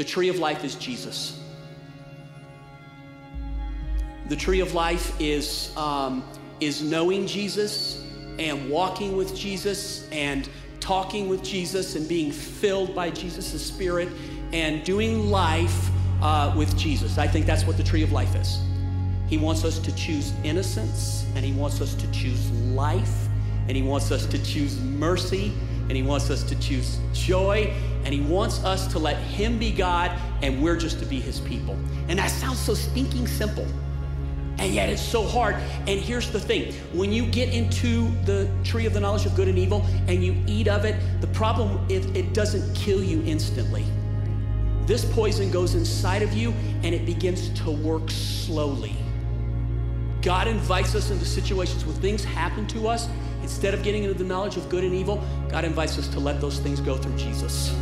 The tree of life is Jesus. The tree of life is, um, is knowing Jesus and walking with Jesus and talking with Jesus and being filled by Jesus' Spirit and doing life uh, with Jesus. I think that's what the tree of life is. He wants us to choose innocence and He wants us to choose life and He wants us to choose mercy and He wants us to choose joy and He wants us to let Him be God and we're just to be His people. And that sounds so stinking simple. And yet it's so hard. And here's the thing when you get into the tree of the knowledge of good and evil and you eat of it, the problem is it doesn't kill you instantly. This poison goes inside of you and it begins to work slowly. God invites us into situations where things happen to us. Instead of getting into the knowledge of good and evil, God invites us to let those things go through Jesus.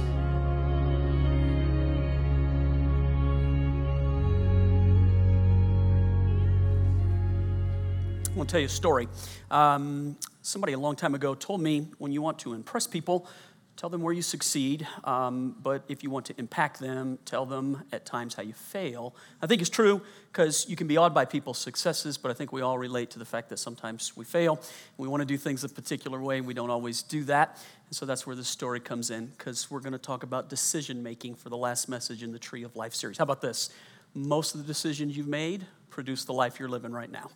I want to tell you a story. Um, somebody a long time ago told me when you want to impress people, tell them where you succeed, um, but if you want to impact them, tell them at times how you fail. I think it's true because you can be awed by people's successes, but I think we all relate to the fact that sometimes we fail. We want to do things a particular way, and we don't always do that. And so that's where this story comes in because we're going to talk about decision making for the last message in the Tree of Life series. How about this? Most of the decisions you've made produce the life you're living right now.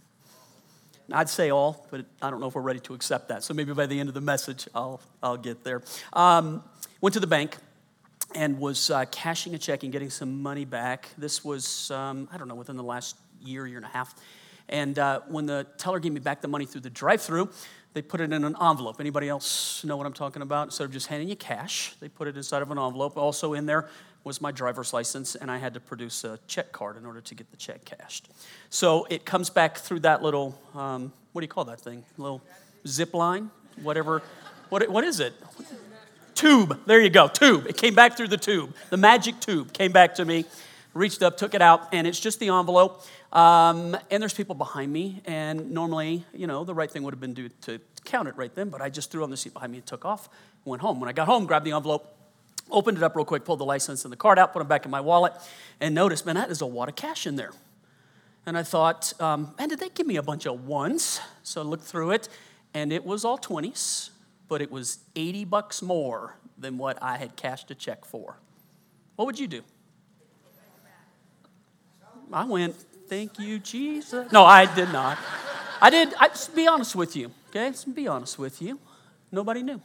I'd say all, but I don't know if we're ready to accept that. So maybe by the end of the message, I'll, I'll get there. Um, went to the bank and was uh, cashing a check and getting some money back. This was, um, I don't know, within the last year, year and a half. And uh, when the teller gave me back the money through the drive-through, they put it in an envelope. Anybody else know what I'm talking about? Instead of just handing you cash, they put it inside of an envelope. Also in there was my driver's license, and I had to produce a check card in order to get the check cashed. So it comes back through that little, um, what do you call that thing? Little zip line, whatever. What, what is it? Tube. There you go, tube. It came back through the tube. The magic tube came back to me, reached up, took it out, and it's just the envelope. Um, and there's people behind me, and normally, you know, the right thing would have been to, to count it right then, but I just threw on the seat behind me and took off, went home. When I got home, grabbed the envelope, Opened it up real quick, pulled the license and the card out, put them back in my wallet, and noticed, man, that is a wad of cash in there. And I thought, um, man, did they give me a bunch of ones? So I looked through it, and it was all 20s, but it was 80 bucks more than what I had cashed a check for. What would you do? I went, thank you, Jesus. No, I did not. I did, I, just be honest with you, okay? Just be honest with you. Nobody knew.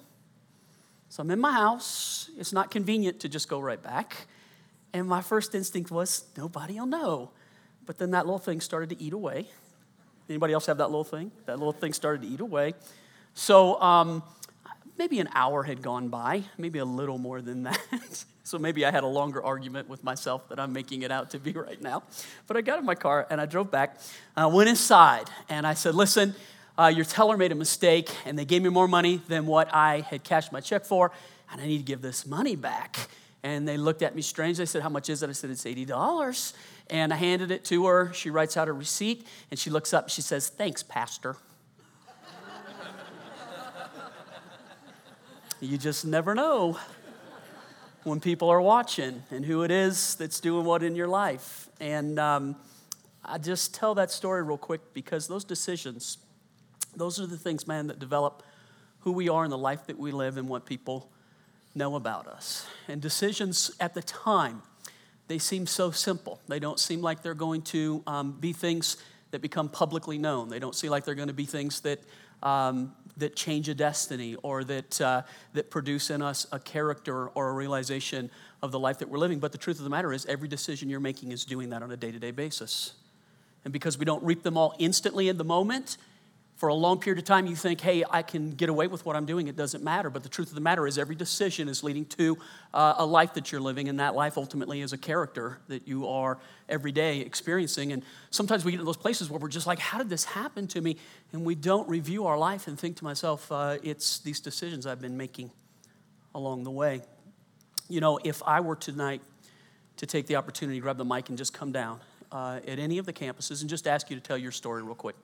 So I'm in my house. It's not convenient to just go right back. And my first instinct was, nobody will know. But then that little thing started to eat away. Anybody else have that little thing? That little thing started to eat away. So um, maybe an hour had gone by, maybe a little more than that. so maybe I had a longer argument with myself that I'm making it out to be right now. But I got in my car and I drove back. I went inside and I said, listen, uh, your teller made a mistake and they gave me more money than what I had cashed my check for, and I need to give this money back. And they looked at me strange. They said, How much is it? I said, It's $80. And I handed it to her. She writes out a receipt and she looks up and she says, Thanks, Pastor. you just never know when people are watching and who it is that's doing what in your life. And um, I just tell that story real quick because those decisions those are the things, man, that develop who we are in the life that we live and what people know about us. And decisions at the time, they seem so simple. They don't seem like they're going to um, be things that become publicly known. They don't seem like they're going to be things that, um, that change a destiny or that, uh, that produce in us a character or a realization of the life that we're living. But the truth of the matter is, every decision you're making is doing that on a day to day basis. And because we don't reap them all instantly in the moment, for a long period of time you think, hey, I can get away with what I'm doing, it doesn't matter. But the truth of the matter is, every decision is leading to uh, a life that you're living, and that life ultimately is a character that you are every day experiencing. And sometimes we get to those places where we're just like, how did this happen to me? And we don't review our life and think to myself, uh, it's these decisions I've been making along the way. You know, if I were tonight to take the opportunity to grab the mic and just come down uh, at any of the campuses and just ask you to tell your story real quick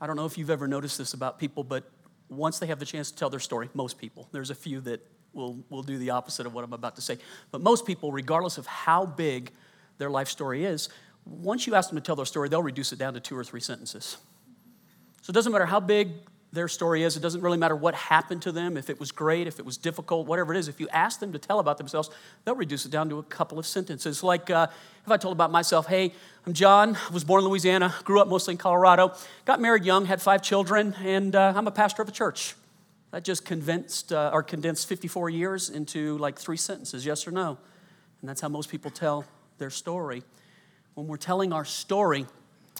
I don't know if you've ever noticed this about people, but once they have the chance to tell their story, most people, there's a few that will, will do the opposite of what I'm about to say. But most people, regardless of how big their life story is, once you ask them to tell their story, they'll reduce it down to two or three sentences. So it doesn't matter how big their story is, it doesn't really matter what happened to them, if it was great, if it was difficult, whatever it is. If you ask them to tell about themselves, they'll reduce it down to a couple of sentences. Like uh, if I told about myself, hey, I'm John, I was born in Louisiana, grew up mostly in Colorado, got married young, had five children, and uh, I'm a pastor of a church. That just convinced uh, or condensed 54 years into like three sentences, yes or no. And that's how most people tell their story. When we're telling our story,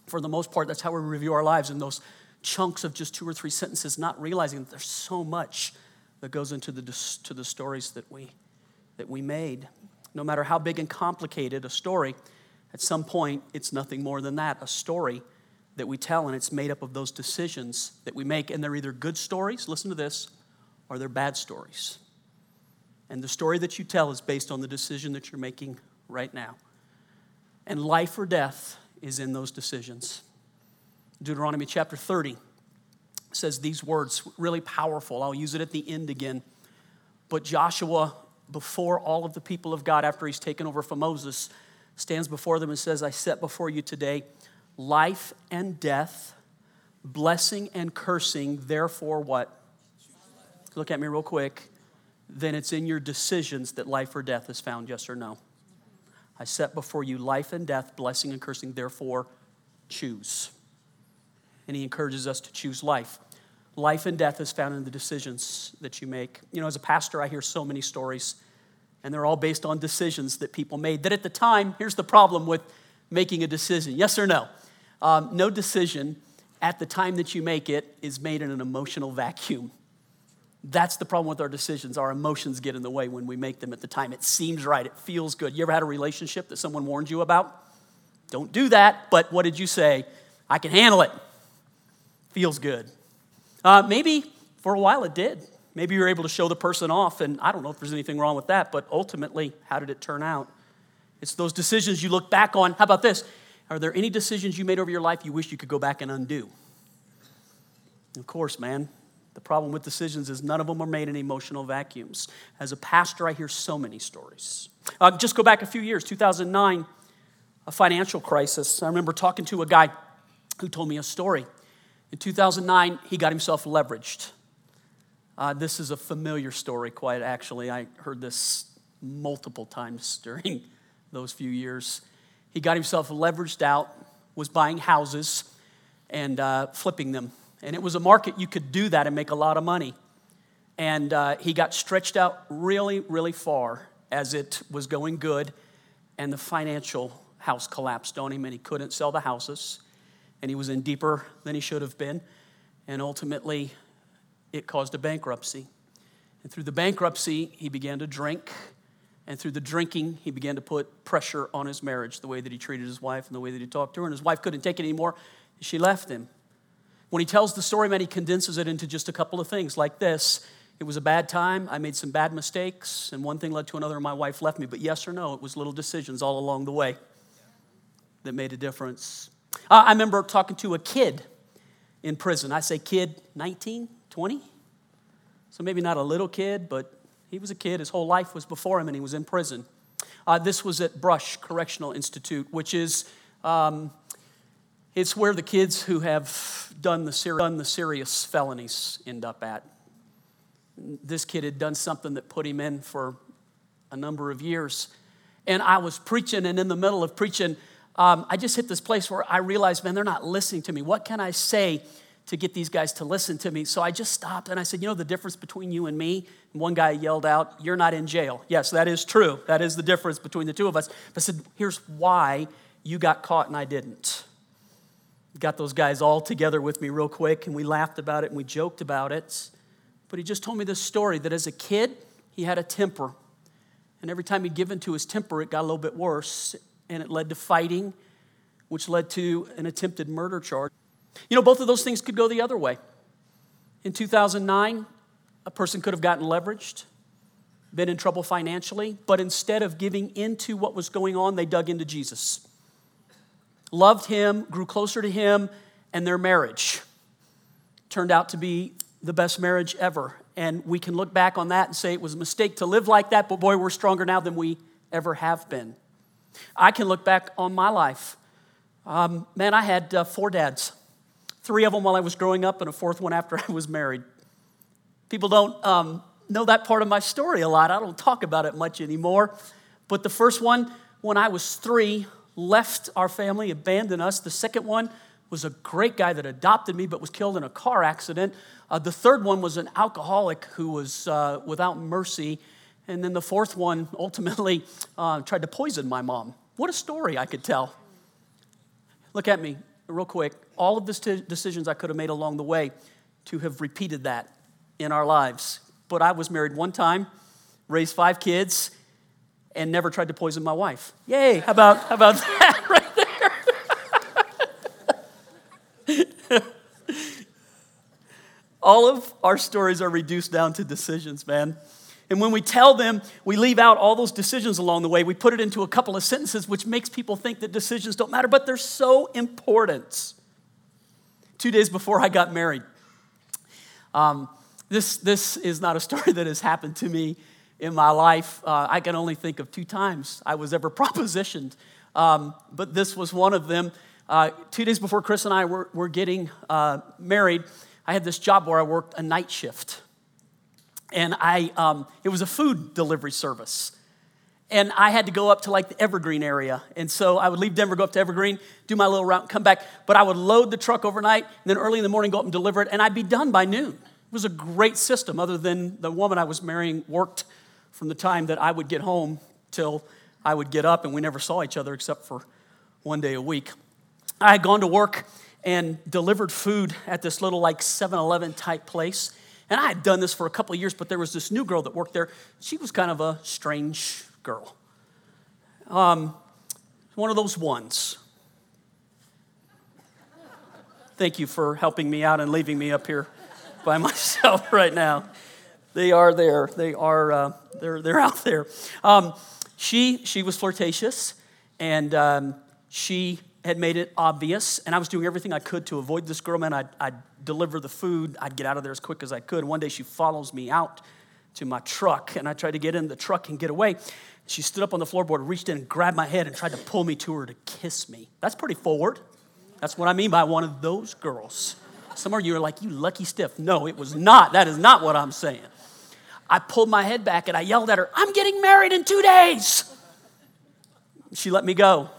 for the most part, that's how we review our lives in those chunks of just two or three sentences, not realizing that there's so much that goes into the, to the stories that we, that we made. No matter how big and complicated a story, at some point, it's nothing more than that a story that we tell, and it's made up of those decisions that we make. And they're either good stories, listen to this, or they're bad stories. And the story that you tell is based on the decision that you're making right now. And life or death is in those decisions. Deuteronomy chapter 30 says these words, really powerful. I'll use it at the end again. But Joshua, before all of the people of God, after he's taken over from Moses, stands before them and says, I set before you today life and death, blessing and cursing, therefore what? Look at me real quick. Then it's in your decisions that life or death is found, yes or no? I set before you life and death, blessing and cursing, therefore choose. And he encourages us to choose life. Life and death is found in the decisions that you make. You know, as a pastor, I hear so many stories, and they're all based on decisions that people made. That at the time, here's the problem with making a decision yes or no? Um, no decision at the time that you make it is made in an emotional vacuum. That's the problem with our decisions. Our emotions get in the way when we make them at the time. It seems right, it feels good. You ever had a relationship that someone warned you about? Don't do that, but what did you say? I can handle it. Feels good. Uh, maybe for a while it did. Maybe you were able to show the person off, and I don't know if there's anything wrong with that, but ultimately, how did it turn out? It's those decisions you look back on. How about this? Are there any decisions you made over your life you wish you could go back and undo? Of course, man. The problem with decisions is none of them are made in emotional vacuums. As a pastor, I hear so many stories. Uh, just go back a few years, 2009, a financial crisis. I remember talking to a guy who told me a story. In 2009, he got himself leveraged. Uh, this is a familiar story, quite actually. I heard this multiple times during those few years. He got himself leveraged out, was buying houses and uh, flipping them. And it was a market you could do that and make a lot of money. And uh, he got stretched out really, really far as it was going good, and the financial house collapsed on him, and he couldn't sell the houses, and he was in deeper than he should have been. And ultimately, it caused a bankruptcy. And through the bankruptcy, he began to drink and through the drinking, he began to put pressure on his marriage, the way that he treated his wife and the way that he talked to her. And his wife couldn't take it anymore. She left him. When he tells the story, man, he condenses it into just a couple of things like this. It was a bad time. I made some bad mistakes, and one thing led to another, and my wife left me. But yes or no, it was little decisions all along the way that made a difference. Uh, I remember talking to a kid in prison. I say kid, 19, 20? So maybe not a little kid, but he was a kid, his whole life was before him, and he was in prison. Uh, this was at Brush Correctional Institute, which is um, it's where the kids who have done the, ser- done the serious felonies end up at. This kid had done something that put him in for a number of years. And I was preaching, and in the middle of preaching, um, I just hit this place where I realized, man, they're not listening to me. What can I say to get these guys to listen to me. So I just stopped and I said, You know the difference between you and me? And one guy yelled out, You're not in jail. Yes, that is true. That is the difference between the two of us. But I said, Here's why you got caught and I didn't. Got those guys all together with me real quick and we laughed about it and we joked about it. But he just told me this story that as a kid, he had a temper. And every time he'd given to his temper, it got a little bit worse and it led to fighting, which led to an attempted murder charge. You know, both of those things could go the other way. In 2009, a person could have gotten leveraged, been in trouble financially, but instead of giving into what was going on, they dug into Jesus. Loved him, grew closer to him, and their marriage turned out to be the best marriage ever. And we can look back on that and say it was a mistake to live like that, but boy, we're stronger now than we ever have been. I can look back on my life. Um, man, I had uh, four dads, three of them while I was growing up, and a fourth one after I was married. People don't um, know that part of my story a lot. I don't talk about it much anymore. But the first one, when I was three, left our family, abandoned us. The second one was a great guy that adopted me but was killed in a car accident. Uh, the third one was an alcoholic who was uh, without mercy. And then the fourth one ultimately uh, tried to poison my mom. What a story I could tell. Look at me, real quick. All of the decisions I could have made along the way to have repeated that in our lives. But I was married one time, raised five kids, and never tried to poison my wife. Yay, how about, how about that right there? All of our stories are reduced down to decisions, man. And when we tell them, we leave out all those decisions along the way. We put it into a couple of sentences, which makes people think that decisions don't matter, but they're so important. Two days before I got married, um, this, this is not a story that has happened to me in my life. Uh, I can only think of two times I was ever propositioned, um, but this was one of them. Uh, two days before Chris and I were, were getting uh, married, I had this job where I worked a night shift. And I, um, it was a food delivery service. And I had to go up to like the Evergreen area. And so I would leave Denver, go up to Evergreen, do my little route, come back. But I would load the truck overnight, and then early in the morning go up and deliver it, and I'd be done by noon. It was a great system, other than the woman I was marrying worked from the time that I would get home till I would get up, and we never saw each other except for one day a week. I had gone to work and delivered food at this little like 7 Eleven type place. And I had done this for a couple of years, but there was this new girl that worked there. She was kind of a strange girl. Um, one of those ones. Thank you for helping me out and leaving me up here by myself right now. They are there. They are. Uh, they're they're out there. Um, she she was flirtatious, and um, she had made it obvious. And I was doing everything I could to avoid this girl. Man, I'd, I'd deliver the food. I'd get out of there as quick as I could. One day she follows me out to my truck, and I tried to get in the truck and get away. She stood up on the floorboard, reached in and grabbed my head and tried to pull me to her to kiss me. That's pretty forward. That's what I mean by one of those girls. Some of you are like, you lucky stiff. No, it was not. That is not what I'm saying. I pulled my head back and I yelled at her, I'm getting married in two days. She let me go.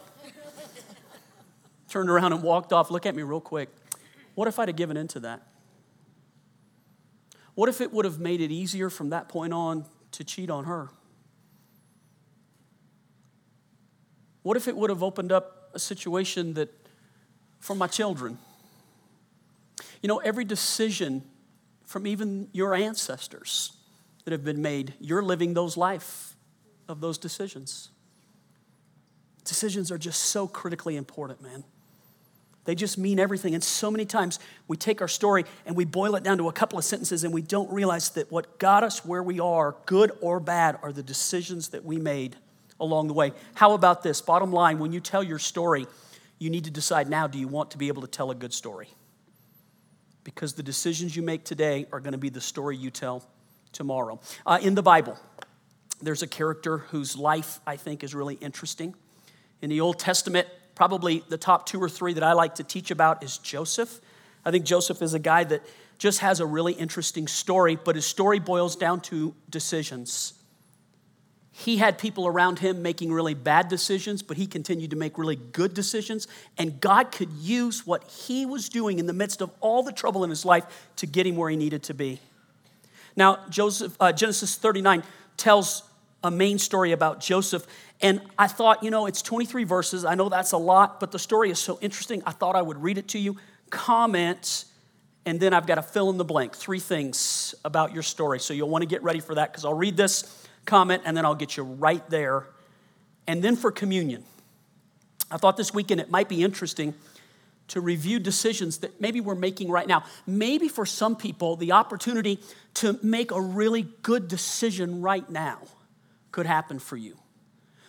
Turned around and walked off. Look at me real quick. What if I'd have given in to that? What if it would have made it easier from that point on to cheat on her? What if it would have opened up a situation that for my children? You know, every decision from even your ancestors that have been made, you're living those life of those decisions. Decisions are just so critically important, man. They just mean everything. And so many times we take our story and we boil it down to a couple of sentences and we don't realize that what got us where we are, good or bad, are the decisions that we made along the way. How about this? Bottom line, when you tell your story, you need to decide now do you want to be able to tell a good story? Because the decisions you make today are going to be the story you tell tomorrow. Uh, in the Bible, there's a character whose life I think is really interesting. In the Old Testament, probably the top two or three that I like to teach about is Joseph. I think Joseph is a guy that just has a really interesting story, but his story boils down to decisions. He had people around him making really bad decisions, but he continued to make really good decisions. And God could use what he was doing in the midst of all the trouble in his life to get him where he needed to be. Now, Joseph, uh, Genesis 39 tells a main story about Joseph. And I thought, you know, it's 23 verses. I know that's a lot, but the story is so interesting. I thought I would read it to you, comment, and then I've got to fill in the blank. Three things about your story. So you'll want to get ready for that because I'll read this, comment, and then I'll get you right there. And then for communion. I thought this weekend it might be interesting to review decisions that maybe we're making right now. Maybe for some people, the opportunity to make a really good decision right now could happen for you.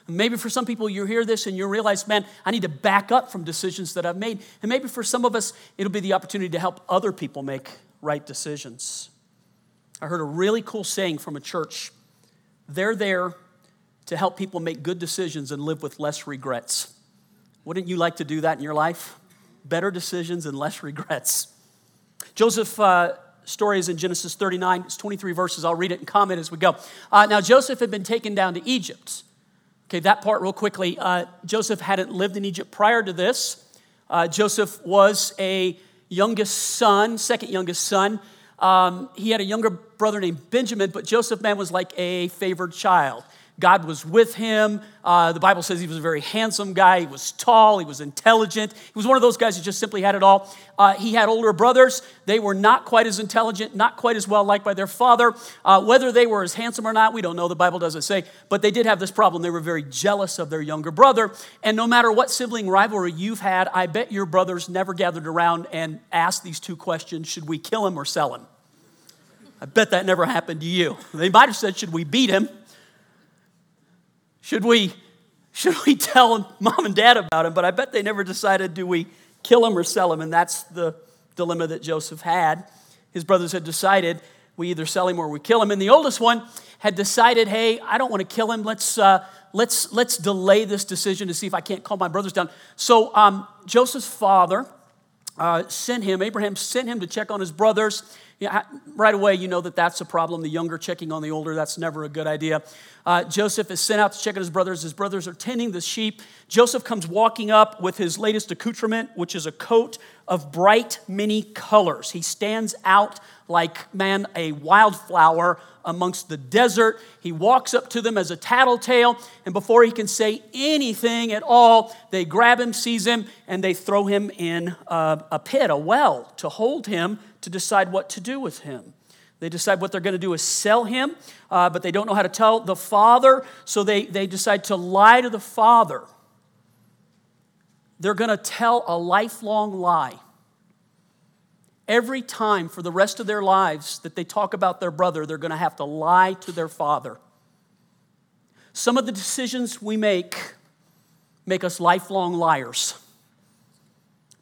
Maybe for some people, you hear this and you realize, man, I need to back up from decisions that I've made. And maybe for some of us, it'll be the opportunity to help other people make right decisions. I heard a really cool saying from a church. They're there to help people make good decisions and live with less regrets. Wouldn't you like to do that in your life? Better decisions and less regrets. Joseph uh, story is in Genesis 39. It's 23 verses. I'll read it and comment as we go. Uh, now, Joseph had been taken down to Egypt. Okay, that part real quickly. Uh, Joseph hadn't lived in Egypt prior to this. Uh, Joseph was a youngest son, second youngest son. Um, he had a younger brother named Benjamin, but Joseph, man, was like a favored child. God was with him. Uh, the Bible says he was a very handsome guy. He was tall. He was intelligent. He was one of those guys who just simply had it all. Uh, he had older brothers. They were not quite as intelligent, not quite as well liked by their father. Uh, whether they were as handsome or not, we don't know. The Bible doesn't say. But they did have this problem. They were very jealous of their younger brother. And no matter what sibling rivalry you've had, I bet your brothers never gathered around and asked these two questions Should we kill him or sell him? I bet that never happened to you. They might have said, Should we beat him? Should we, should we tell mom and dad about him? But I bet they never decided do we kill him or sell him? And that's the dilemma that Joseph had. His brothers had decided we either sell him or we kill him. And the oldest one had decided, hey, I don't want to kill him. Let's, uh, let's, let's delay this decision to see if I can't calm my brothers down. So um, Joseph's father uh, sent him, Abraham sent him to check on his brothers. Right away, you know that that's a problem. The younger checking on the older, that's never a good idea. Uh, Joseph is sent out to check on his brothers. His brothers are tending the sheep. Joseph comes walking up with his latest accoutrement, which is a coat of bright, many colors. He stands out like, man, a wildflower amongst the desert. He walks up to them as a tattletale, and before he can say anything at all, they grab him, seize him, and they throw him in a, a pit, a well, to hold him to decide what to do with him. They decide what they're going to do is sell him, uh, but they don't know how to tell the father, so they, they decide to lie to the father. They're going to tell a lifelong lie. Every time for the rest of their lives that they talk about their brother, they're going to have to lie to their father. Some of the decisions we make make us lifelong liars.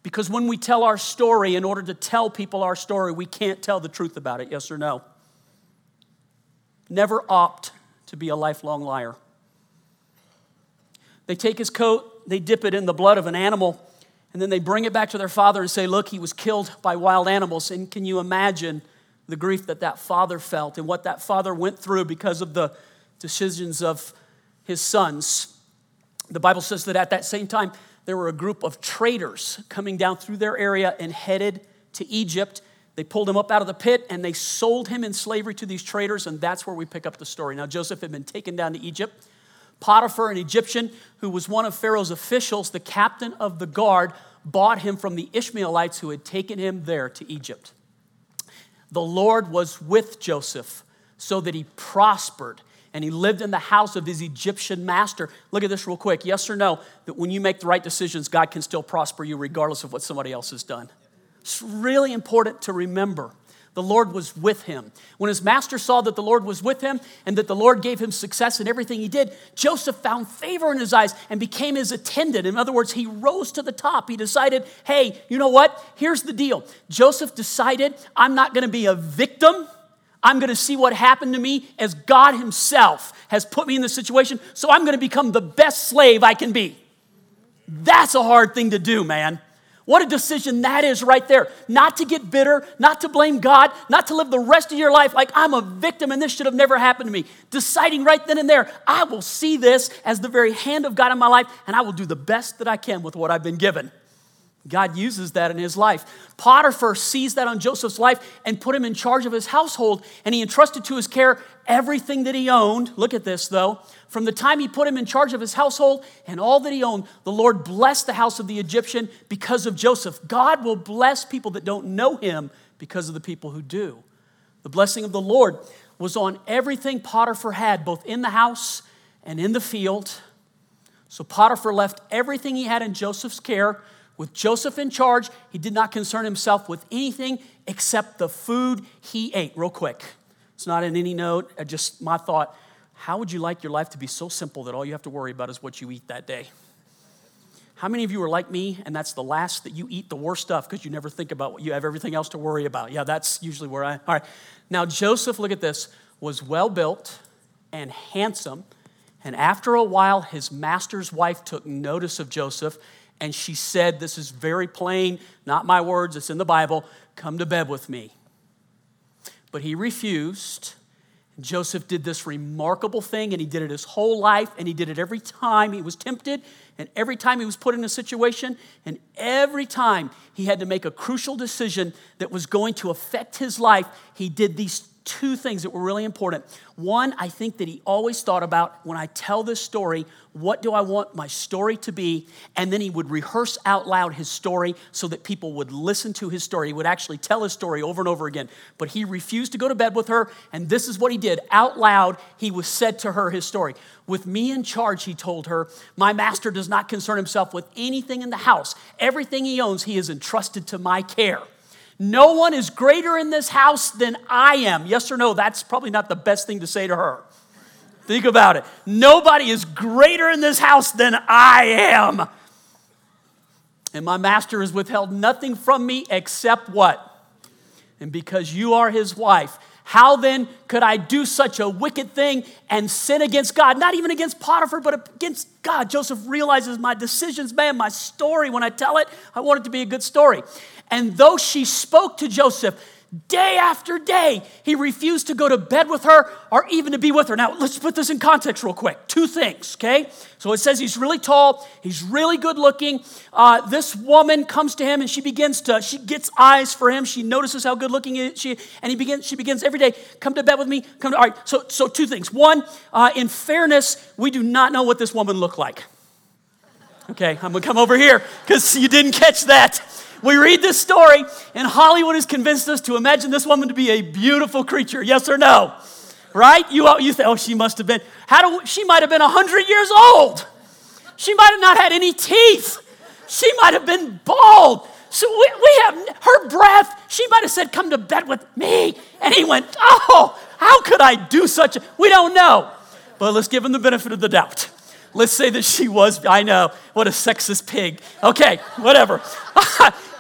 Because when we tell our story, in order to tell people our story, we can't tell the truth about it, yes or no? Never opt to be a lifelong liar. They take his coat, they dip it in the blood of an animal, and then they bring it back to their father and say, Look, he was killed by wild animals. And can you imagine the grief that that father felt and what that father went through because of the decisions of his sons? The Bible says that at that same time, there were a group of traders coming down through their area and headed to Egypt. They pulled him up out of the pit and they sold him in slavery to these traders, and that's where we pick up the story. Now, Joseph had been taken down to Egypt. Potiphar, an Egyptian who was one of Pharaoh's officials, the captain of the guard, bought him from the Ishmaelites who had taken him there to Egypt. The Lord was with Joseph so that he prospered and he lived in the house of his Egyptian master. Look at this real quick. Yes or no? That when you make the right decisions, God can still prosper you regardless of what somebody else has done. It's really important to remember. The Lord was with him. When his master saw that the Lord was with him and that the Lord gave him success in everything he did, Joseph found favor in his eyes and became his attendant. In other words, he rose to the top. He decided, hey, you know what? Here's the deal. Joseph decided, I'm not going to be a victim. I'm going to see what happened to me as God Himself has put me in this situation, so I'm going to become the best slave I can be. That's a hard thing to do, man. What a decision that is right there. Not to get bitter, not to blame God, not to live the rest of your life like I'm a victim and this should have never happened to me. Deciding right then and there, I will see this as the very hand of God in my life and I will do the best that I can with what I've been given. God uses that in his life. Potiphar sees that on Joseph's life and put him in charge of his household, and he entrusted to his care everything that he owned. Look at this, though. From the time he put him in charge of his household and all that he owned, the Lord blessed the house of the Egyptian because of Joseph. God will bless people that don't know him because of the people who do. The blessing of the Lord was on everything Potiphar had, both in the house and in the field. So Potiphar left everything he had in Joseph's care with Joseph in charge, he did not concern himself with anything except the food he ate. Real quick. It's not in any note, uh, just my thought. How would you like your life to be so simple that all you have to worry about is what you eat that day? How many of you are like me and that's the last that you eat the worst stuff because you never think about what you have everything else to worry about? Yeah, that's usually where I. All right. Now, Joseph, look at this, was well built and handsome. And after a while, his master's wife took notice of Joseph and she said, This is very plain, not my words, it's in the Bible, come to bed with me. But he refused. Joseph did this remarkable thing, and he did it his whole life, and he did it every time he was tempted, and every time he was put in a situation, and every time he had to make a crucial decision that was going to affect his life, he did these two things that were really important. One, I think that he always thought about when I tell this story, what do I want my story to be? And then he would rehearse out loud his story so that people would listen to his story. He would actually tell his story over and over again. But he refused to go to bed with her, and this is what he did. Out loud, he was said to her his story. With me in charge, he told her, my master does not concern himself with anything in the house. Everything he owns, he has entrusted to my care. No one is greater in this house than I am. Yes or no? That's probably not the best thing to say to her. Think about it. Nobody is greater in this house than I am. And my master has withheld nothing from me except what? And because you are his wife, how then could I do such a wicked thing and sin against God? Not even against Potiphar, but against God. Joseph realizes my decisions, man, my story, when I tell it, I want it to be a good story. And though she spoke to Joseph day after day, he refused to go to bed with her or even to be with her. Now, let's put this in context real quick. Two things, okay? So it says he's really tall, he's really good looking. Uh, this woman comes to him and she begins to, she gets eyes for him. She notices how good looking she, and he begins, she begins every day, come to bed with me, come to, all right. So, so two things. One, uh, in fairness, we do not know what this woman looked like. Okay, I'm gonna come over here because you didn't catch that. We read this story, and Hollywood has convinced us to imagine this woman to be a beautiful creature. Yes or no? Right? You, you think, oh, she must have been, how do, she might have been 100 years old. She might have not had any teeth. She might have been bald. So we, we have her breath. She might have said, Come to bed with me. And he went, Oh, how could I do such a, we don't know. But let's give him the benefit of the doubt. Let's say that she was, I know, what a sexist pig. Okay, whatever.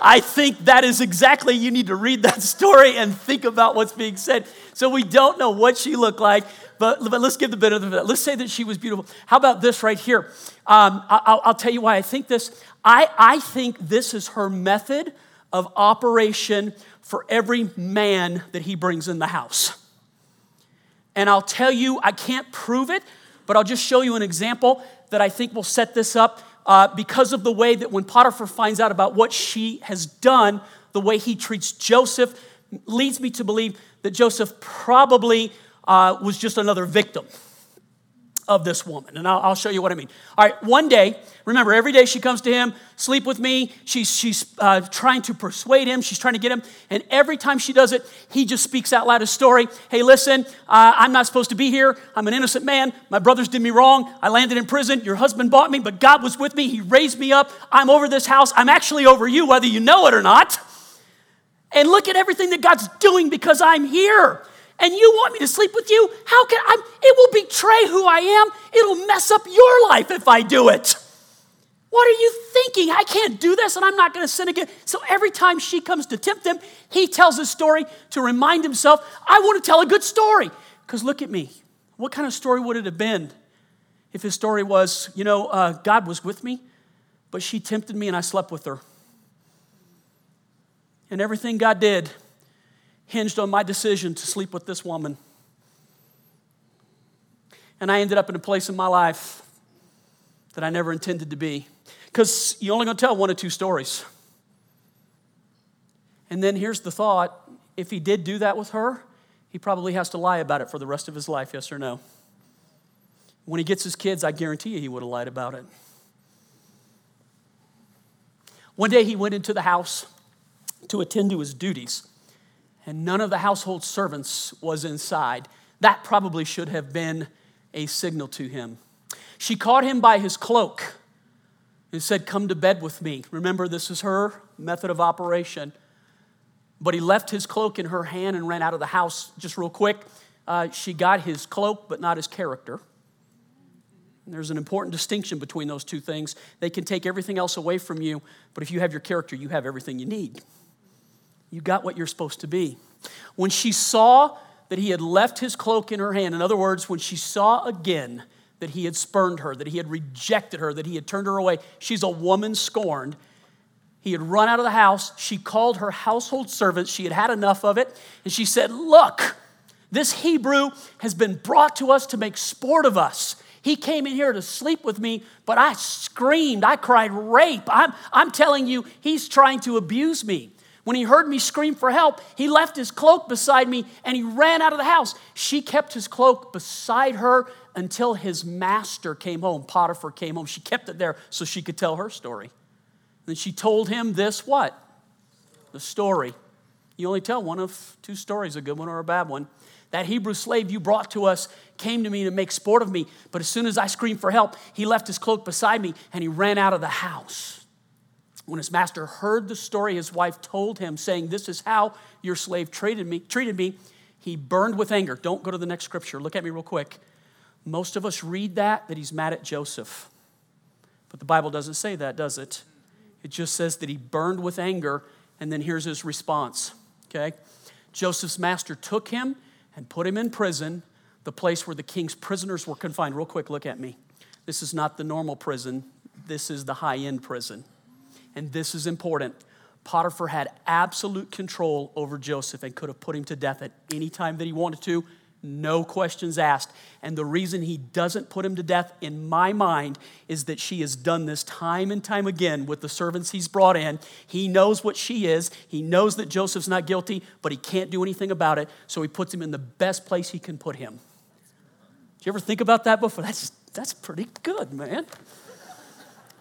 I think that is exactly, you need to read that story and think about what's being said. So we don't know what she looked like, but, but let's give the benefit of that. Let's say that she was beautiful. How about this right here? Um, I'll, I'll tell you why I think this. I, I think this is her method of operation for every man that he brings in the house. And I'll tell you, I can't prove it, but I'll just show you an example that I think will set this up uh, because of the way that when Potiphar finds out about what she has done, the way he treats Joseph leads me to believe that Joseph probably uh, was just another victim of this woman. And I'll, I'll, show you what I mean. All right, one day, remember, every day she comes to him, sleep with me. She's, she's uh, trying to persuade him, she's trying to get him. And every time she does it, he just speaks out loud his story. Hey, listen, uh, I'm not supposed to be here. I'm an innocent man. My brothers did me wrong. I landed in prison. Your husband bought me, but God was with me. He raised me up. I'm over this house. I'm actually over you, whether you know it or not. And look at everything that God's doing because I'm here and you want me to sleep with you? How can I? It will betray who I am. It'll mess up your life if I do it. What are you thinking? I can't do this and I'm not going to sin again. So every time she comes to tempt him, he tells a story to remind himself, I want to tell a good story. Because look at me. What kind of story would it have been if his story was, you know, uh, God was with me, but she tempted me and I slept with her? And everything God did hinged on my decision to sleep with this woman. And I ended up in a place in my life that I never intended to be. Because you're only going to tell one or two stories. And then here's the thought if he did do that with her, he probably has to lie about it for the rest of his life, yes or no? When he gets his kids, I guarantee you he would have lied about it. One day he went into the house to attend to his duties and none of the household servants was inside. That probably should have been a signal to him. She caught him by his cloak and said, Come to bed with me. Remember, this is her method of operation. But he left his cloak in her hand and ran out of the house just real quick. Uh, she got his cloak, but not his character. There's an important distinction between those two things. They can take everything else away from you, but if you have your character, you have everything you need. You got what you're supposed to be. When she saw that he had left his cloak in her hand, in other words, when she saw again that he had spurned her, that he had rejected her, that he had turned her away, she's a woman scorned. He had run out of the house. She called her household servants. She had had enough of it. And she said, Look, this Hebrew has been brought to us to make sport of us. He came in here to sleep with me, but I screamed. I cried rape. I'm, I'm telling you, he's trying to abuse me. When he heard me scream for help, he left his cloak beside me and he ran out of the house. She kept his cloak beside her until his master came home. Potiphar came home. She kept it there so she could tell her story. Then she told him this what? The story. You only tell one of two stories, a good one or a bad one. That Hebrew slave you brought to us came to me to make sport of me, but as soon as I screamed for help, he left his cloak beside me and he ran out of the house. When his master heard the story his wife told him, saying, This is how your slave treated me, treated me, he burned with anger. Don't go to the next scripture. Look at me real quick. Most of us read that, that he's mad at Joseph. But the Bible doesn't say that, does it? It just says that he burned with anger, and then here's his response. Okay? Joseph's master took him and put him in prison, the place where the king's prisoners were confined. Real quick, look at me. This is not the normal prison, this is the high end prison. And this is important. Potiphar had absolute control over Joseph and could have put him to death at any time that he wanted to no questions asked. And the reason he doesn't put him to death, in my mind, is that she has done this time and time again with the servants he's brought in. He knows what she is, he knows that Joseph's not guilty, but he can't do anything about it, so he puts him in the best place he can put him. Did you ever think about that before? That's, that's pretty good, man.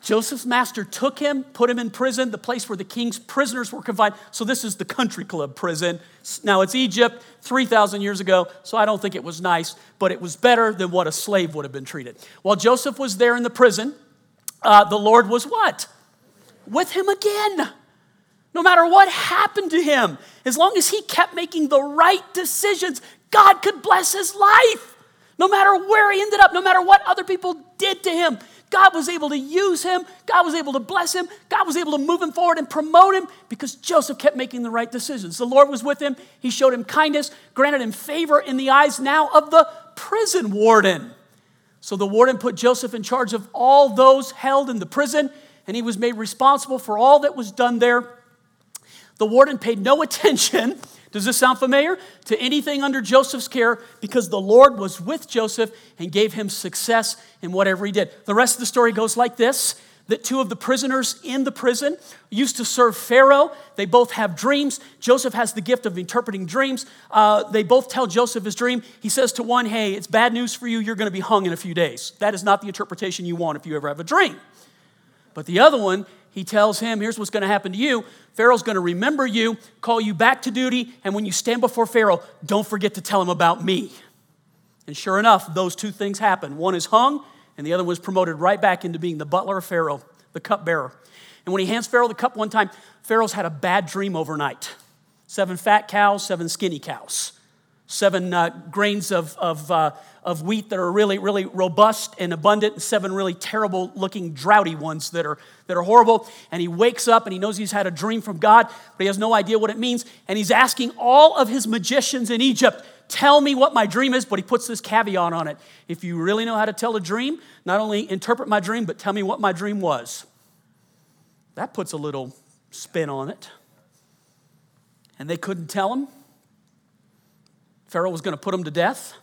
Joseph's master took him, put him in prison, the place where the king's prisoners were confined. So, this is the country club prison. Now, it's Egypt 3,000 years ago, so I don't think it was nice, but it was better than what a slave would have been treated. While Joseph was there in the prison, uh, the Lord was what? With him again. No matter what happened to him, as long as he kept making the right decisions, God could bless his life. No matter where he ended up, no matter what other people did to him, God was able to use him. God was able to bless him. God was able to move him forward and promote him because Joseph kept making the right decisions. The Lord was with him. He showed him kindness, granted him favor in the eyes now of the prison warden. So the warden put Joseph in charge of all those held in the prison, and he was made responsible for all that was done there. The warden paid no attention does this sound familiar? To anything under Joseph's care because the Lord was with Joseph and gave him success in whatever he did. The rest of the story goes like this that two of the prisoners in the prison used to serve Pharaoh. They both have dreams. Joseph has the gift of interpreting dreams. Uh, they both tell Joseph his dream. He says to one, Hey, it's bad news for you. You're going to be hung in a few days. That is not the interpretation you want if you ever have a dream. But the other one, he tells him, Here's what's going to happen to you. Pharaoh's going to remember you, call you back to duty, and when you stand before Pharaoh, don't forget to tell him about me. And sure enough, those two things happen. One is hung, and the other was promoted right back into being the butler of Pharaoh, the cupbearer. And when he hands Pharaoh the cup one time, Pharaoh's had a bad dream overnight seven fat cows, seven skinny cows, seven uh, grains of, of uh, of wheat that are really, really robust and abundant, and seven really terrible looking, droughty ones that are, that are horrible. And he wakes up and he knows he's had a dream from God, but he has no idea what it means. And he's asking all of his magicians in Egypt, Tell me what my dream is, but he puts this caveat on it. If you really know how to tell a dream, not only interpret my dream, but tell me what my dream was. That puts a little spin on it. And they couldn't tell him. Pharaoh was going to put him to death.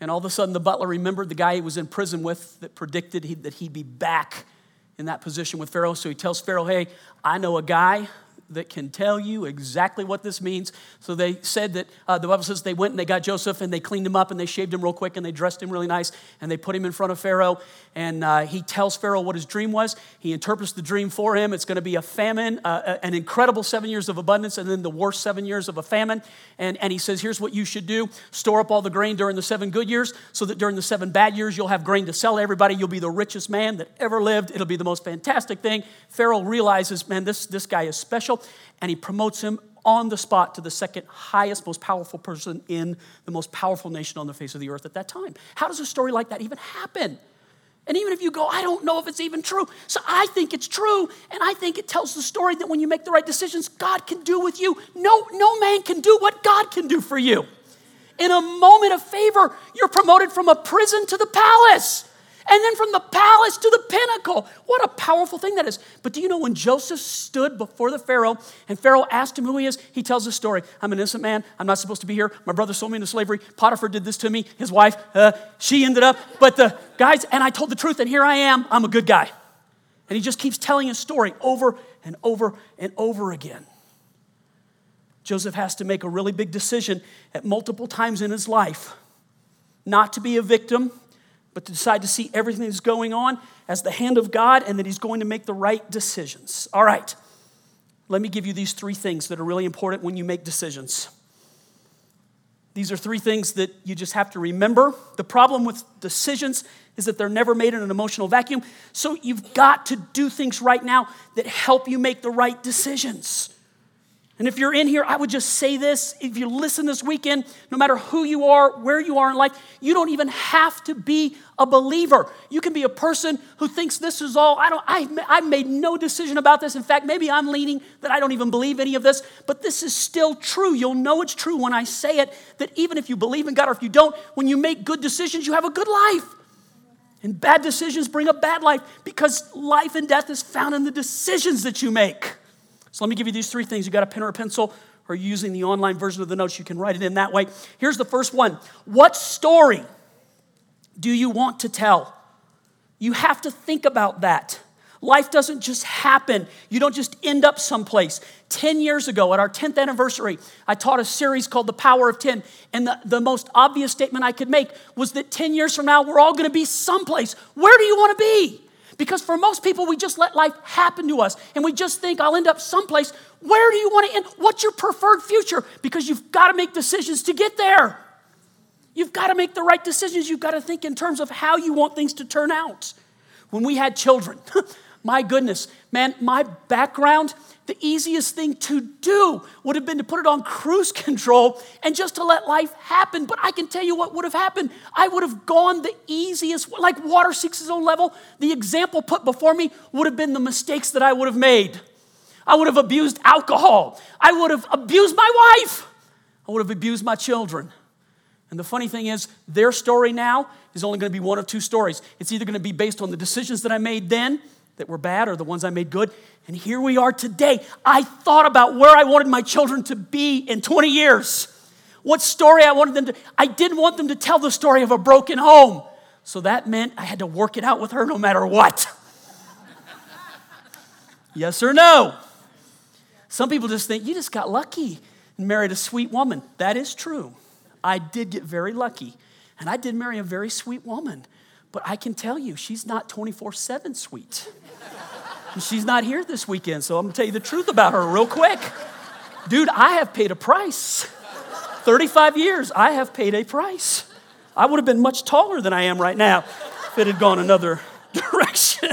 And all of a sudden, the butler remembered the guy he was in prison with that predicted he, that he'd be back in that position with Pharaoh. So he tells Pharaoh, Hey, I know a guy that can tell you exactly what this means. So they said that uh, the Bible says they went and they got Joseph and they cleaned him up and they shaved him real quick and they dressed him really nice and they put him in front of Pharaoh. And uh, he tells Pharaoh what his dream was. He interprets the dream for him. It's going to be a famine, uh, an incredible seven years of abundance, and then the worst seven years of a famine. And, and he says, Here's what you should do store up all the grain during the seven good years so that during the seven bad years you'll have grain to sell to everybody. You'll be the richest man that ever lived. It'll be the most fantastic thing. Pharaoh realizes, Man, this, this guy is special and he promotes him on the spot to the second highest, most powerful person in the most powerful nation on the face of the earth at that time. How does a story like that even happen? And even if you go, I don't know if it's even true. So I think it's true. And I think it tells the story that when you make the right decisions, God can do with you. No, no man can do what God can do for you. In a moment of favor, you're promoted from a prison to the palace and then from the palace to the pinnacle. What a powerful thing that is. But do you know when Joseph stood before the Pharaoh and Pharaoh asked him who he is? He tells the story I'm an innocent man. I'm not supposed to be here. My brother sold me into slavery. Potiphar did this to me. His wife, uh, she ended up. But the guys, and I told the truth, and here I am. I'm a good guy. And he just keeps telling his story over and over and over again. Joseph has to make a really big decision at multiple times in his life not to be a victim, but to decide to see everything that's going on as the hand of God and that he's going to make the right decisions. All right, let me give you these three things that are really important when you make decisions. These are three things that you just have to remember. The problem with decisions is that they're never made in an emotional vacuum. So you've got to do things right now that help you make the right decisions. And if you're in here, I would just say this. If you listen this weekend, no matter who you are, where you are in life, you don't even have to be a believer. You can be a person who thinks this is all. I don't, I, I made no decision about this. In fact, maybe I'm leaning that I don't even believe any of this, but this is still true. You'll know it's true when I say it that even if you believe in God or if you don't, when you make good decisions, you have a good life. And bad decisions bring a bad life because life and death is found in the decisions that you make. So let me give you these three things. You got a pen or a pencil, or using the online version of the notes, you can write it in that way. Here's the first one What story do you want to tell? You have to think about that. Life doesn't just happen. You don't just end up someplace. 10 years ago, at our 10th anniversary, I taught a series called The Power of 10. And the, the most obvious statement I could make was that 10 years from now, we're all gonna be someplace. Where do you wanna be? Because for most people, we just let life happen to us and we just think I'll end up someplace. Where do you want to end? What's your preferred future? Because you've got to make decisions to get there. You've got to make the right decisions. You've got to think in terms of how you want things to turn out. When we had children, my goodness, man, my background the easiest thing to do would have been to put it on cruise control and just to let life happen. But I can tell you what would have happened. I would have gone the easiest, like water seeks its own level. The example put before me would have been the mistakes that I would have made. I would have abused alcohol. I would have abused my wife. I would have abused my children. And the funny thing is, their story now is only going to be one of two stories. It's either going to be based on the decisions that I made then that were bad or the ones I made good. And here we are today. I thought about where I wanted my children to be in 20 years. What story I wanted them to. I didn't want them to tell the story of a broken home. So that meant I had to work it out with her no matter what. yes or no? Some people just think you just got lucky and married a sweet woman. That is true. I did get very lucky. And I did marry a very sweet woman. But I can tell you, she's not 24 7 sweet. She's not here this weekend, so I'm gonna tell you the truth about her real quick. Dude, I have paid a price. 35 years, I have paid a price. I would have been much taller than I am right now if it had gone another direction.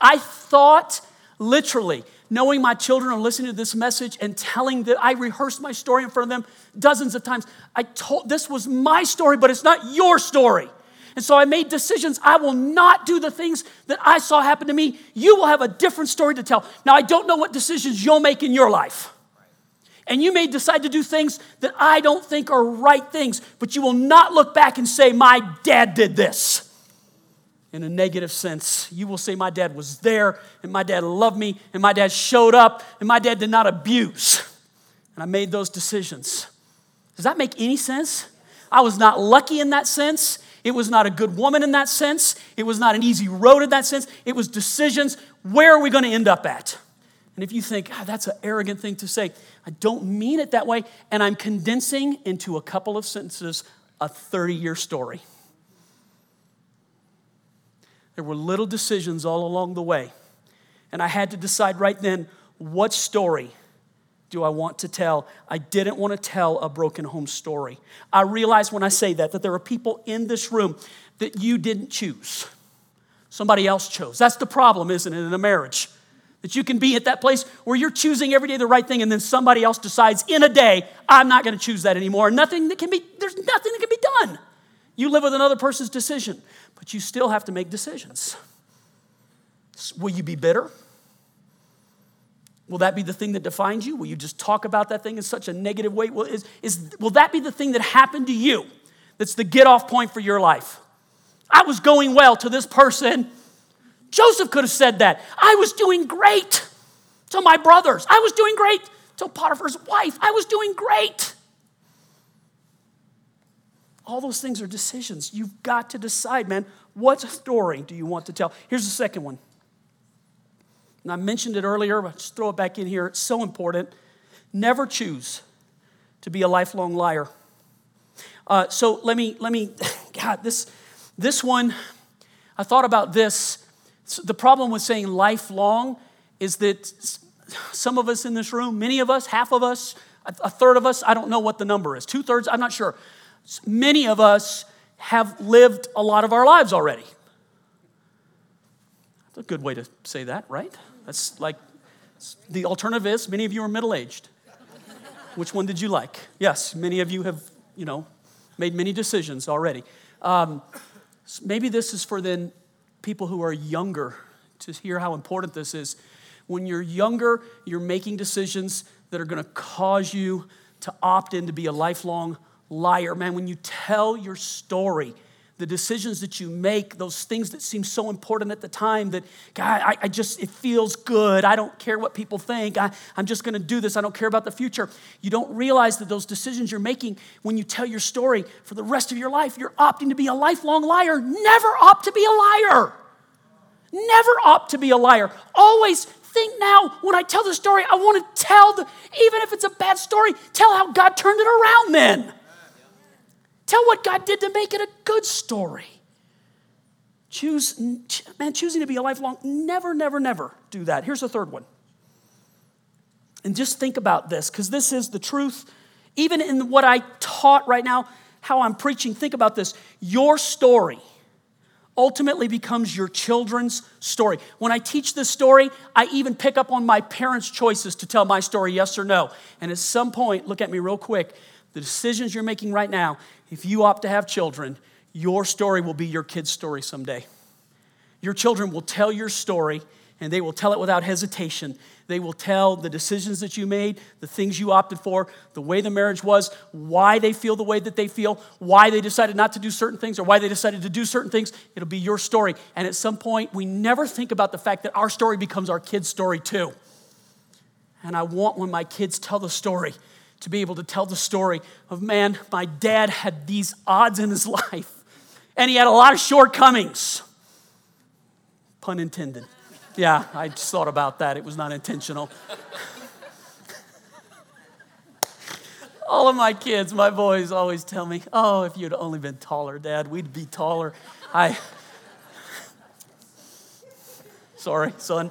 I thought literally, knowing my children are listening to this message and telling that I rehearsed my story in front of them dozens of times. I told this was my story, but it's not your story. And so I made decisions. I will not do the things that I saw happen to me. You will have a different story to tell. Now, I don't know what decisions you'll make in your life. And you may decide to do things that I don't think are right things, but you will not look back and say, My dad did this. In a negative sense, you will say, My dad was there, and my dad loved me, and my dad showed up, and my dad did not abuse. And I made those decisions. Does that make any sense? I was not lucky in that sense. It was not a good woman in that sense. It was not an easy road in that sense. It was decisions. Where are we going to end up at? And if you think, oh, that's an arrogant thing to say, I don't mean it that way. And I'm condensing into a couple of sentences a 30 year story. There were little decisions all along the way. And I had to decide right then what story do I want to tell? I didn't want to tell a broken home story. I realize when I say that that there are people in this room that you didn't choose. Somebody else chose. That's the problem, isn't it, in a marriage? That you can be at that place where you're choosing every day the right thing, and then somebody else decides in a day, I'm not going to choose that anymore. Nothing that can be, there's nothing that can be done. You live with another person's decision, but you still have to make decisions. Will you be bitter? Will that be the thing that defines you? Will you just talk about that thing in such a negative way? Will, is, is, will that be the thing that happened to you that's the get off point for your life? I was going well to this person. Joseph could have said that. I was doing great to my brothers. I was doing great to Potiphar's wife. I was doing great. All those things are decisions. You've got to decide, man, what story do you want to tell? Here's the second one and I mentioned it earlier, but just throw it back in here. It's so important. Never choose to be a lifelong liar. Uh, so let me, let me, God, this, this one, I thought about this. The problem with saying lifelong is that some of us in this room, many of us, half of us, a third of us, I don't know what the number is, two thirds, I'm not sure. Many of us have lived a lot of our lives already. That's a good way to say that, right? That's like the alternative is many of you are middle aged. Which one did you like? Yes, many of you have, you know, made many decisions already. Um, maybe this is for then people who are younger to hear how important this is. When you're younger, you're making decisions that are going to cause you to opt in to be a lifelong liar. Man, when you tell your story, the decisions that you make, those things that seem so important at the time that, God, I, I just, it feels good. I don't care what people think. I, I'm just going to do this. I don't care about the future. You don't realize that those decisions you're making when you tell your story for the rest of your life, you're opting to be a lifelong liar. Never opt to be a liar. Never opt to be a liar. Always think now when I tell the story, I want to tell the, even if it's a bad story, tell how God turned it around then. Tell what God did to make it a good story. Choose, man, choosing to be a lifelong, never, never, never do that. Here's the third one. And just think about this, because this is the truth. Even in what I taught right now, how I'm preaching, think about this. Your story ultimately becomes your children's story. When I teach this story, I even pick up on my parents' choices to tell my story, yes or no. And at some point, look at me real quick, the decisions you're making right now, if you opt to have children, your story will be your kid's story someday. Your children will tell your story and they will tell it without hesitation. They will tell the decisions that you made, the things you opted for, the way the marriage was, why they feel the way that they feel, why they decided not to do certain things, or why they decided to do certain things. It'll be your story. And at some point, we never think about the fact that our story becomes our kid's story too. And I want when my kids tell the story, to be able to tell the story of man, my dad had these odds in his life, and he had a lot of shortcomings. Pun intended. Yeah, I just thought about that. It was not intentional. All of my kids, my boys always tell me, Oh, if you'd only been taller, Dad, we'd be taller. I. Sorry, son.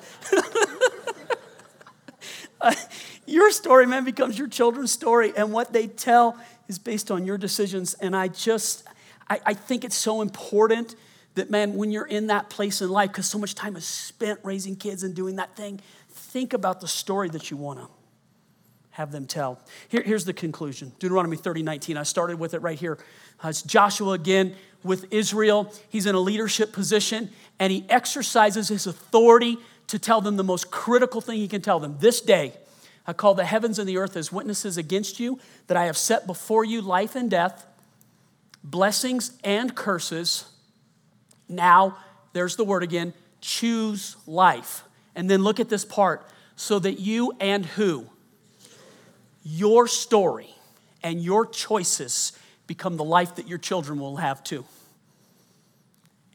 Your story, man, becomes your children's story, and what they tell is based on your decisions. And I just, I, I think it's so important that, man, when you're in that place in life, because so much time is spent raising kids and doing that thing, think about the story that you want to have them tell. Here, here's the conclusion Deuteronomy 30 19. I started with it right here. Uh, it's Joshua again with Israel. He's in a leadership position, and he exercises his authority to tell them the most critical thing he can tell them. This day, I call the heavens and the earth as witnesses against you that I have set before you life and death, blessings and curses. Now, there's the word again choose life. And then look at this part so that you and who? Your story and your choices become the life that your children will have too.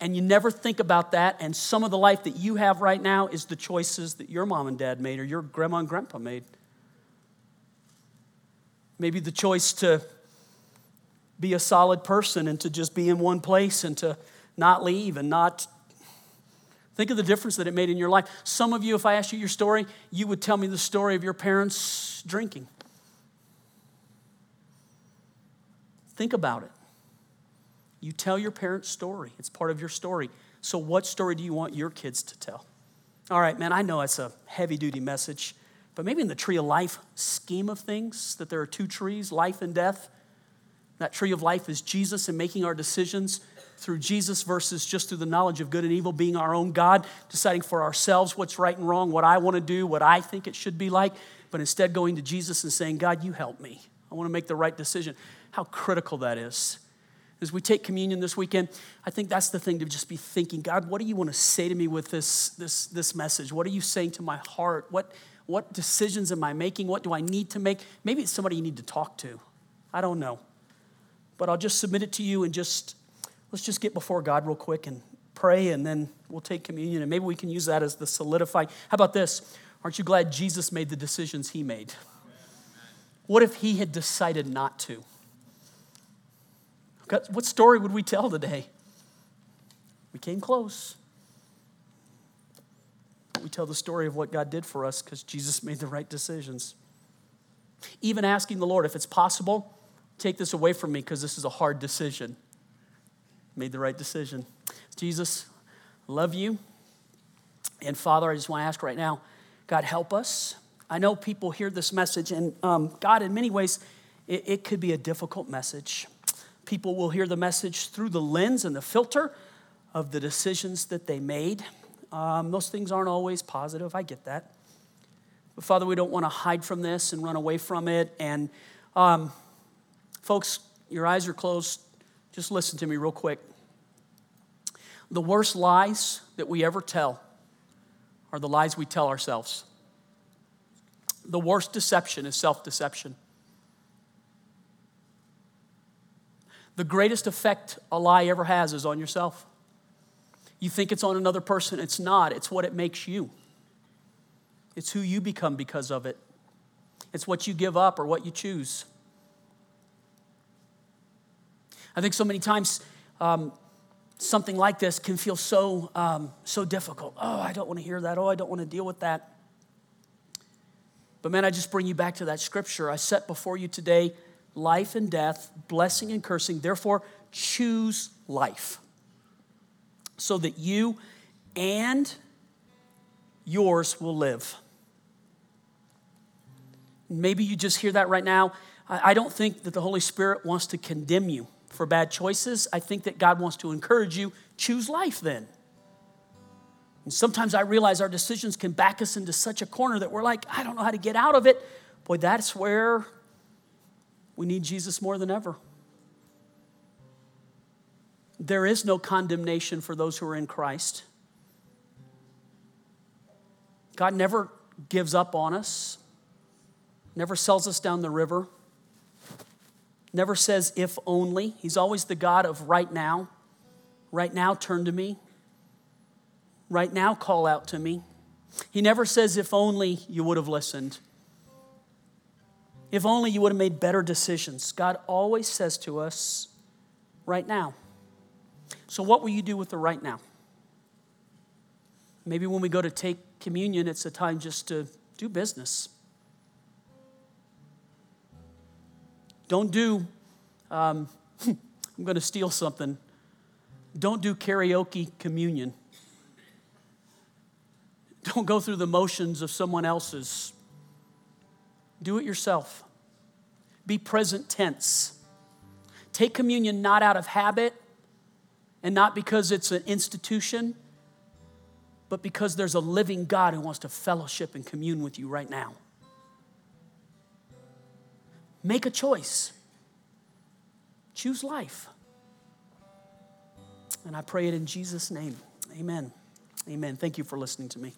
And you never think about that. And some of the life that you have right now is the choices that your mom and dad made or your grandma and grandpa made. Maybe the choice to be a solid person and to just be in one place and to not leave and not think of the difference that it made in your life. Some of you, if I asked you your story, you would tell me the story of your parents drinking. Think about it. You tell your parents' story, it's part of your story. So, what story do you want your kids to tell? All right, man, I know it's a heavy duty message. But maybe in the tree of life scheme of things, that there are two trees, life and death, That tree of life is Jesus and making our decisions through Jesus versus just through the knowledge of good and evil, being our own God, deciding for ourselves what's right and wrong, what I want to do, what I think it should be like, but instead going to Jesus and saying, God, you help me. I want to make the right decision. How critical that is. As we take communion this weekend, I think that's the thing to just be thinking, God, what do you want to say to me with this, this, this message? What are you saying to my heart? What, what decisions am I making? What do I need to make? Maybe it's somebody you need to talk to. I don't know. But I'll just submit it to you and just let's just get before God real quick and pray, and then we'll take communion, and maybe we can use that as the solidify. How about this? Aren't you glad Jesus made the decisions he made? What if he had decided not to? What story would we tell today? We came close. We tell the story of what God did for us because Jesus made the right decisions. Even asking the Lord, if it's possible, take this away from me because this is a hard decision made the right decision. Jesus, love you. And Father, I just want to ask right now, God, help us. I know people hear this message, and um, God, in many ways, it, it could be a difficult message. People will hear the message through the lens and the filter of the decisions that they made. Um, those things aren't always positive. I get that. But Father, we don't want to hide from this and run away from it. And um, folks, your eyes are closed. Just listen to me real quick. The worst lies that we ever tell are the lies we tell ourselves. The worst deception is self deception. The greatest effect a lie ever has is on yourself. You think it's on another person, it's not. It's what it makes you, it's who you become because of it, it's what you give up or what you choose. I think so many times um, something like this can feel so, um, so difficult. Oh, I don't want to hear that. Oh, I don't want to deal with that. But man, I just bring you back to that scripture. I set before you today life and death, blessing and cursing. Therefore, choose life so that you and yours will live. Maybe you just hear that right now. I don't think that the Holy Spirit wants to condemn you for bad choices, I think that God wants to encourage you choose life then. And sometimes I realize our decisions can back us into such a corner that we're like, I don't know how to get out of it. Boy, that's where we need Jesus more than ever. There is no condemnation for those who are in Christ. God never gives up on us, never sells us down the river never says if only. He's always the God of right now. Right now, turn to me. Right now, call out to me. He never says if only you would have listened. If only you would have made better decisions. God always says to us, right now. So, what will you do with the right now? Maybe when we go to take communion, it's a time just to do business. Don't do, um, I'm going to steal something. Don't do karaoke communion. Don't go through the motions of someone else's. Do it yourself. Be present tense. Take communion not out of habit and not because it's an institution, but because there's a living God who wants to fellowship and commune with you right now. Make a choice. Choose life. And I pray it in Jesus' name. Amen. Amen. Thank you for listening to me.